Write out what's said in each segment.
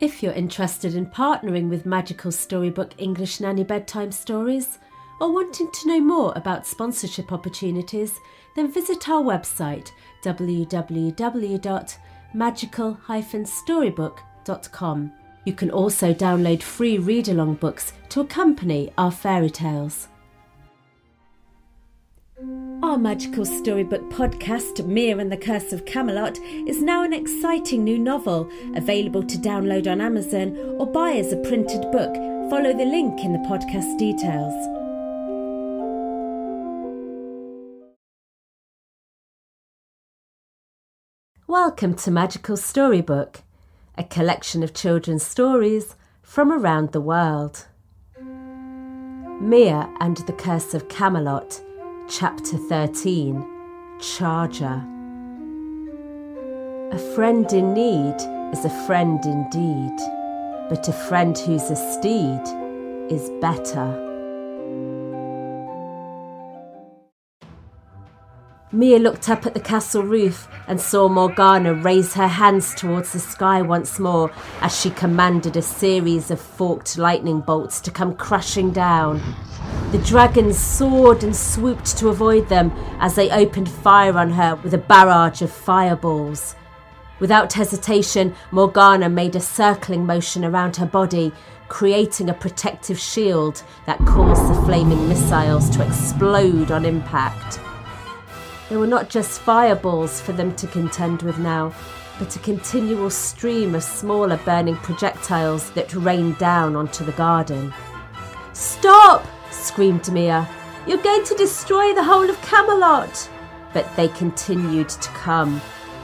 If you're interested in partnering with Magical Storybook English Nanny Bedtime Stories, or wanting to know more about sponsorship opportunities, then visit our website www.magical-storybook.com. You can also download free read along books to accompany our fairy tales. Our magical storybook podcast, Mia and the Curse of Camelot, is now an exciting new novel available to download on Amazon or buy as a printed book. Follow the link in the podcast details. Welcome to Magical Storybook, a collection of children's stories from around the world. Mia and the Curse of Camelot Chapter 13 Charger A friend in need is a friend indeed, but a friend who's a steed is better. Mia looked up at the castle roof and saw Morgana raise her hands towards the sky once more as she commanded a series of forked lightning bolts to come crashing down. The dragons soared and swooped to avoid them as they opened fire on her with a barrage of fireballs. Without hesitation, Morgana made a circling motion around her body, creating a protective shield that caused the flaming missiles to explode on impact. There were not just fireballs for them to contend with now, but a continual stream of smaller burning projectiles that rained down onto the garden. Stop! Screamed Mia. You're going to destroy the whole of Camelot! But they continued to come,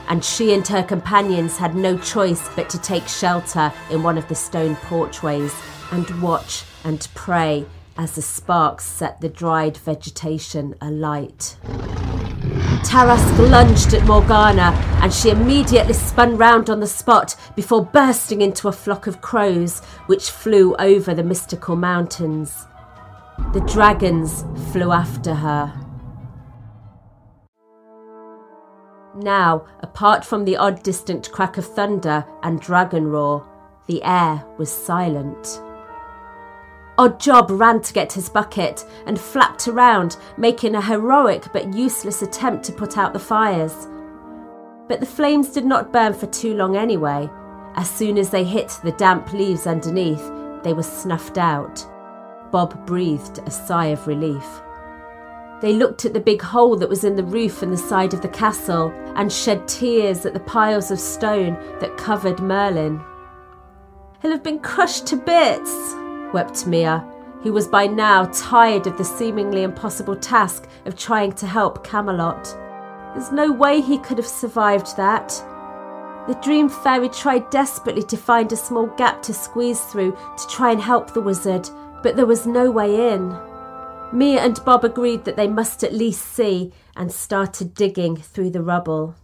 and she and her companions had no choice but to take shelter in one of the stone porchways and watch and pray as the sparks set the dried vegetation alight. Tarrasque lunged at Morgana, and she immediately spun round on the spot before bursting into a flock of crows which flew over the mystical mountains. The dragons flew after her. Now, apart from the odd distant crack of thunder and dragon roar, the air was silent. Oddjob ran to get his bucket and flapped around, making a heroic but useless attempt to put out the fires. But the flames did not burn for too long anyway. As soon as they hit the damp leaves underneath, they were snuffed out. Bob breathed a sigh of relief. They looked at the big hole that was in the roof and the side of the castle and shed tears at the piles of stone that covered Merlin. He'll have been crushed to bits, wept Mia, who was by now tired of the seemingly impossible task of trying to help Camelot. There's no way he could have survived that. The dream fairy tried desperately to find a small gap to squeeze through to try and help the wizard, but there was no way in. Mia and Bob agreed that they must at least see and started digging through the rubble.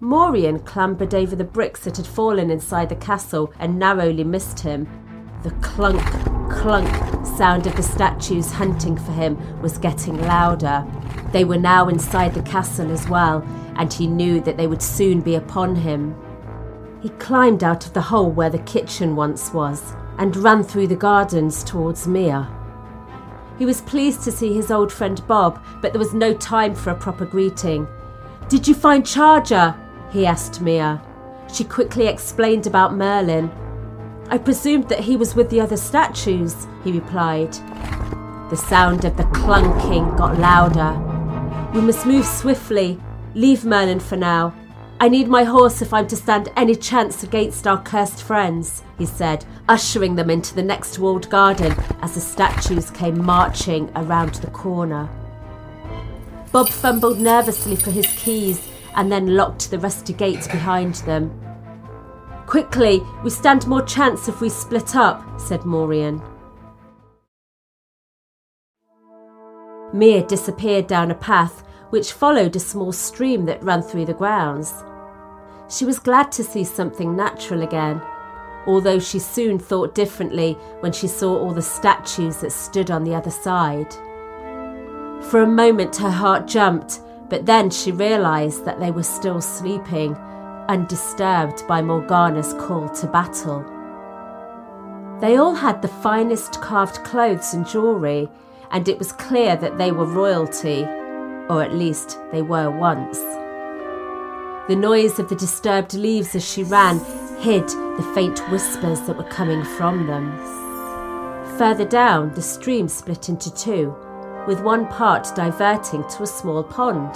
Morian clambered over the bricks that had fallen inside the castle and narrowly missed him. The clunk, clunk sound of the statues hunting for him was getting louder. They were now inside the castle as well, and he knew that they would soon be upon him. He climbed out of the hole where the kitchen once was and ran through the gardens towards Mia. He was pleased to see his old friend Bob, but there was no time for a proper greeting. Did you find Charger? he asked Mia. She quickly explained about Merlin. I presumed that he was with the other statues, he replied. The sound of the clunking got louder. We must move swiftly. Leave Merlin for now. I need my horse if I'm to stand any chance against our cursed friends, he said, ushering them into the next walled garden as the statues came marching around the corner. Bob fumbled nervously for his keys and then locked the rusty gates behind them. Quickly, we stand more chance if we split up, said Morian. Mia disappeared down a path which followed a small stream that ran through the grounds. She was glad to see something natural again, although she soon thought differently when she saw all the statues that stood on the other side. For a moment her heart jumped, but then she realised that they were still sleeping, undisturbed by Morgana's call to battle. They all had the finest carved clothes and jewellery, and it was clear that they were royalty, or at least they were once. The noise of the disturbed leaves as she ran hid the faint whispers that were coming from them. Further down, the stream split into two, with one part diverting to a small pond.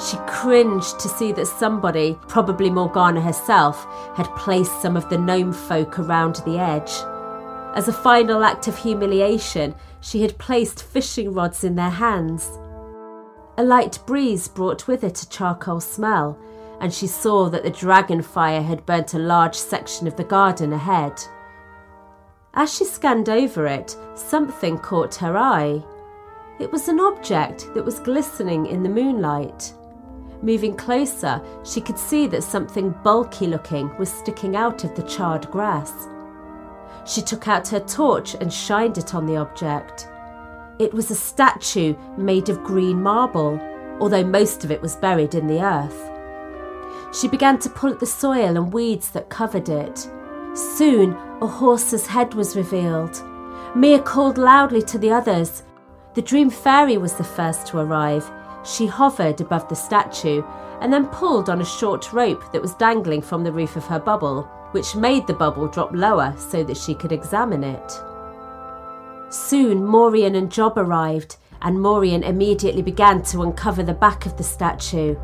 She cringed to see that somebody, probably Morgana herself, had placed some of the gnome folk around the edge. As a final act of humiliation, she had placed fishing rods in their hands. A light breeze brought with it a charcoal smell, and she saw that the dragon fire had burnt a large section of the garden ahead. As she scanned over it, something caught her eye. It was an object that was glistening in the moonlight. Moving closer, she could see that something bulky looking was sticking out of the charred grass. She took out her torch and shined it on the object. It was a statue made of green marble, although most of it was buried in the earth. She began to pull at the soil and weeds that covered it. Soon, a horse's head was revealed. Mia called loudly to the others. The dream fairy was the first to arrive. She hovered above the statue and then pulled on a short rope that was dangling from the roof of her bubble, which made the bubble drop lower so that she could examine it. Soon Morian and Job arrived, and Morian immediately began to uncover the back of the statue.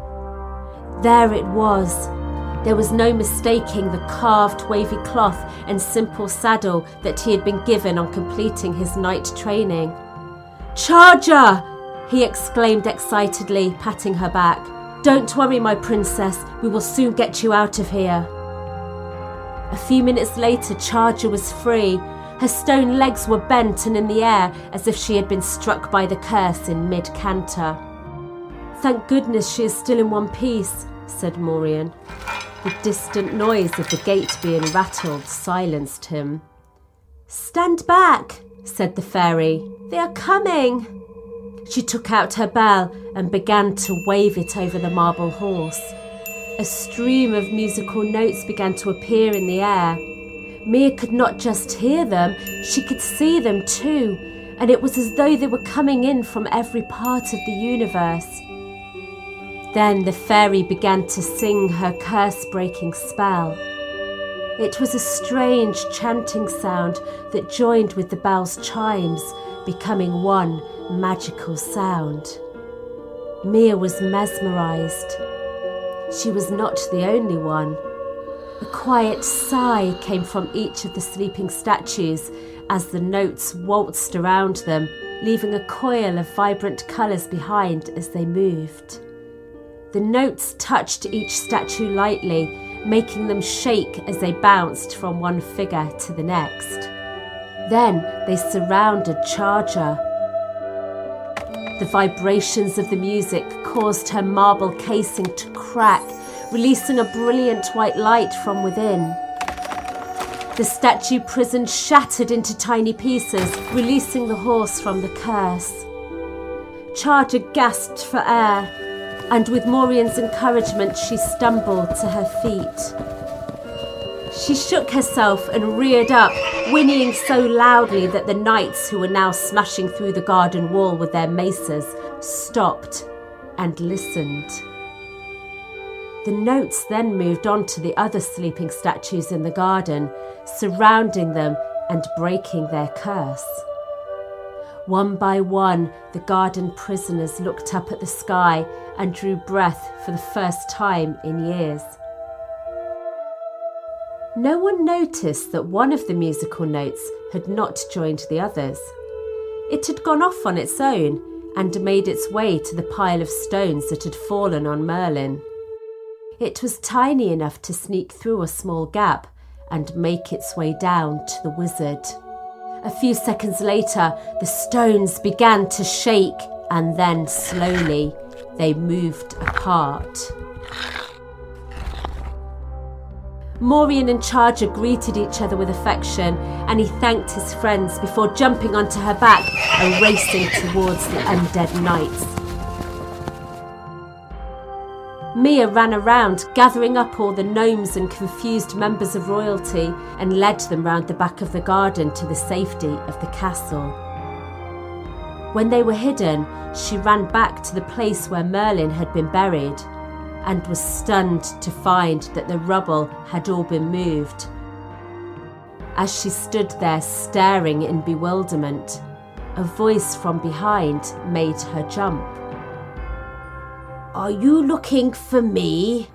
There it was. There was no mistaking the carved wavy cloth and simple saddle that he had been given on completing his knight training. Charger! he exclaimed excitedly, patting her back. Don't worry, my princess, we will soon get you out of here. A few minutes later, Charger was free her stone legs were bent and in the air as if she had been struck by the curse in mid canter. Thank goodness she is still in one piece, said Morian. The distant noise of the gate being rattled silenced him. Stand back, said the fairy. They are coming. She took out her bell and began to wave it over the marble horse. A stream of musical notes began to appear in the air. Mia could not just hear them, she could see them too, and it was as though they were coming in from every part of the universe. Then the fairy began to sing her curse breaking spell. It was a strange chanting sound that joined with the bell's chimes, becoming one magical sound. Mia was mesmerized. She was not the only one. A quiet sigh came from each of the sleeping statues as the notes waltzed around them, leaving a coil of vibrant colours behind as they moved. The notes touched each statue lightly, making them shake as they bounced from one figure to the next. Then they surrounded Charger. The vibrations of the music caused her marble casing to crack releasing a brilliant white light from within. The statue prison shattered into tiny pieces, releasing the horse from the curse. Charger gasped for air, and with Morian's encouragement, she stumbled to her feet. She shook herself and reared up, whinnying so loudly that the knights who were now smashing through the garden wall with their maces stopped and listened. The notes then moved on to the other sleeping statues in the garden, surrounding them and breaking their curse. One by one, the garden prisoners looked up at the sky and drew breath for the first time in years. No one noticed that one of the musical notes had not joined the others. It had gone off on its own and made its way to the pile of stones that had fallen on Merlin. It was tiny enough to sneak through a small gap and make its way down to the wizard. A few seconds later, the stones began to shake, and then slowly they moved apart. Morian and Charger greeted each other with affection, and he thanked his friends before jumping onto her back and racing towards the undead knights. Mia ran around, gathering up all the gnomes and confused members of royalty, and led them round the back of the garden to the safety of the castle. When they were hidden, she ran back to the place where Merlin had been buried and was stunned to find that the rubble had all been moved. As she stood there staring in bewilderment, a voice from behind made her jump. Are you looking for me?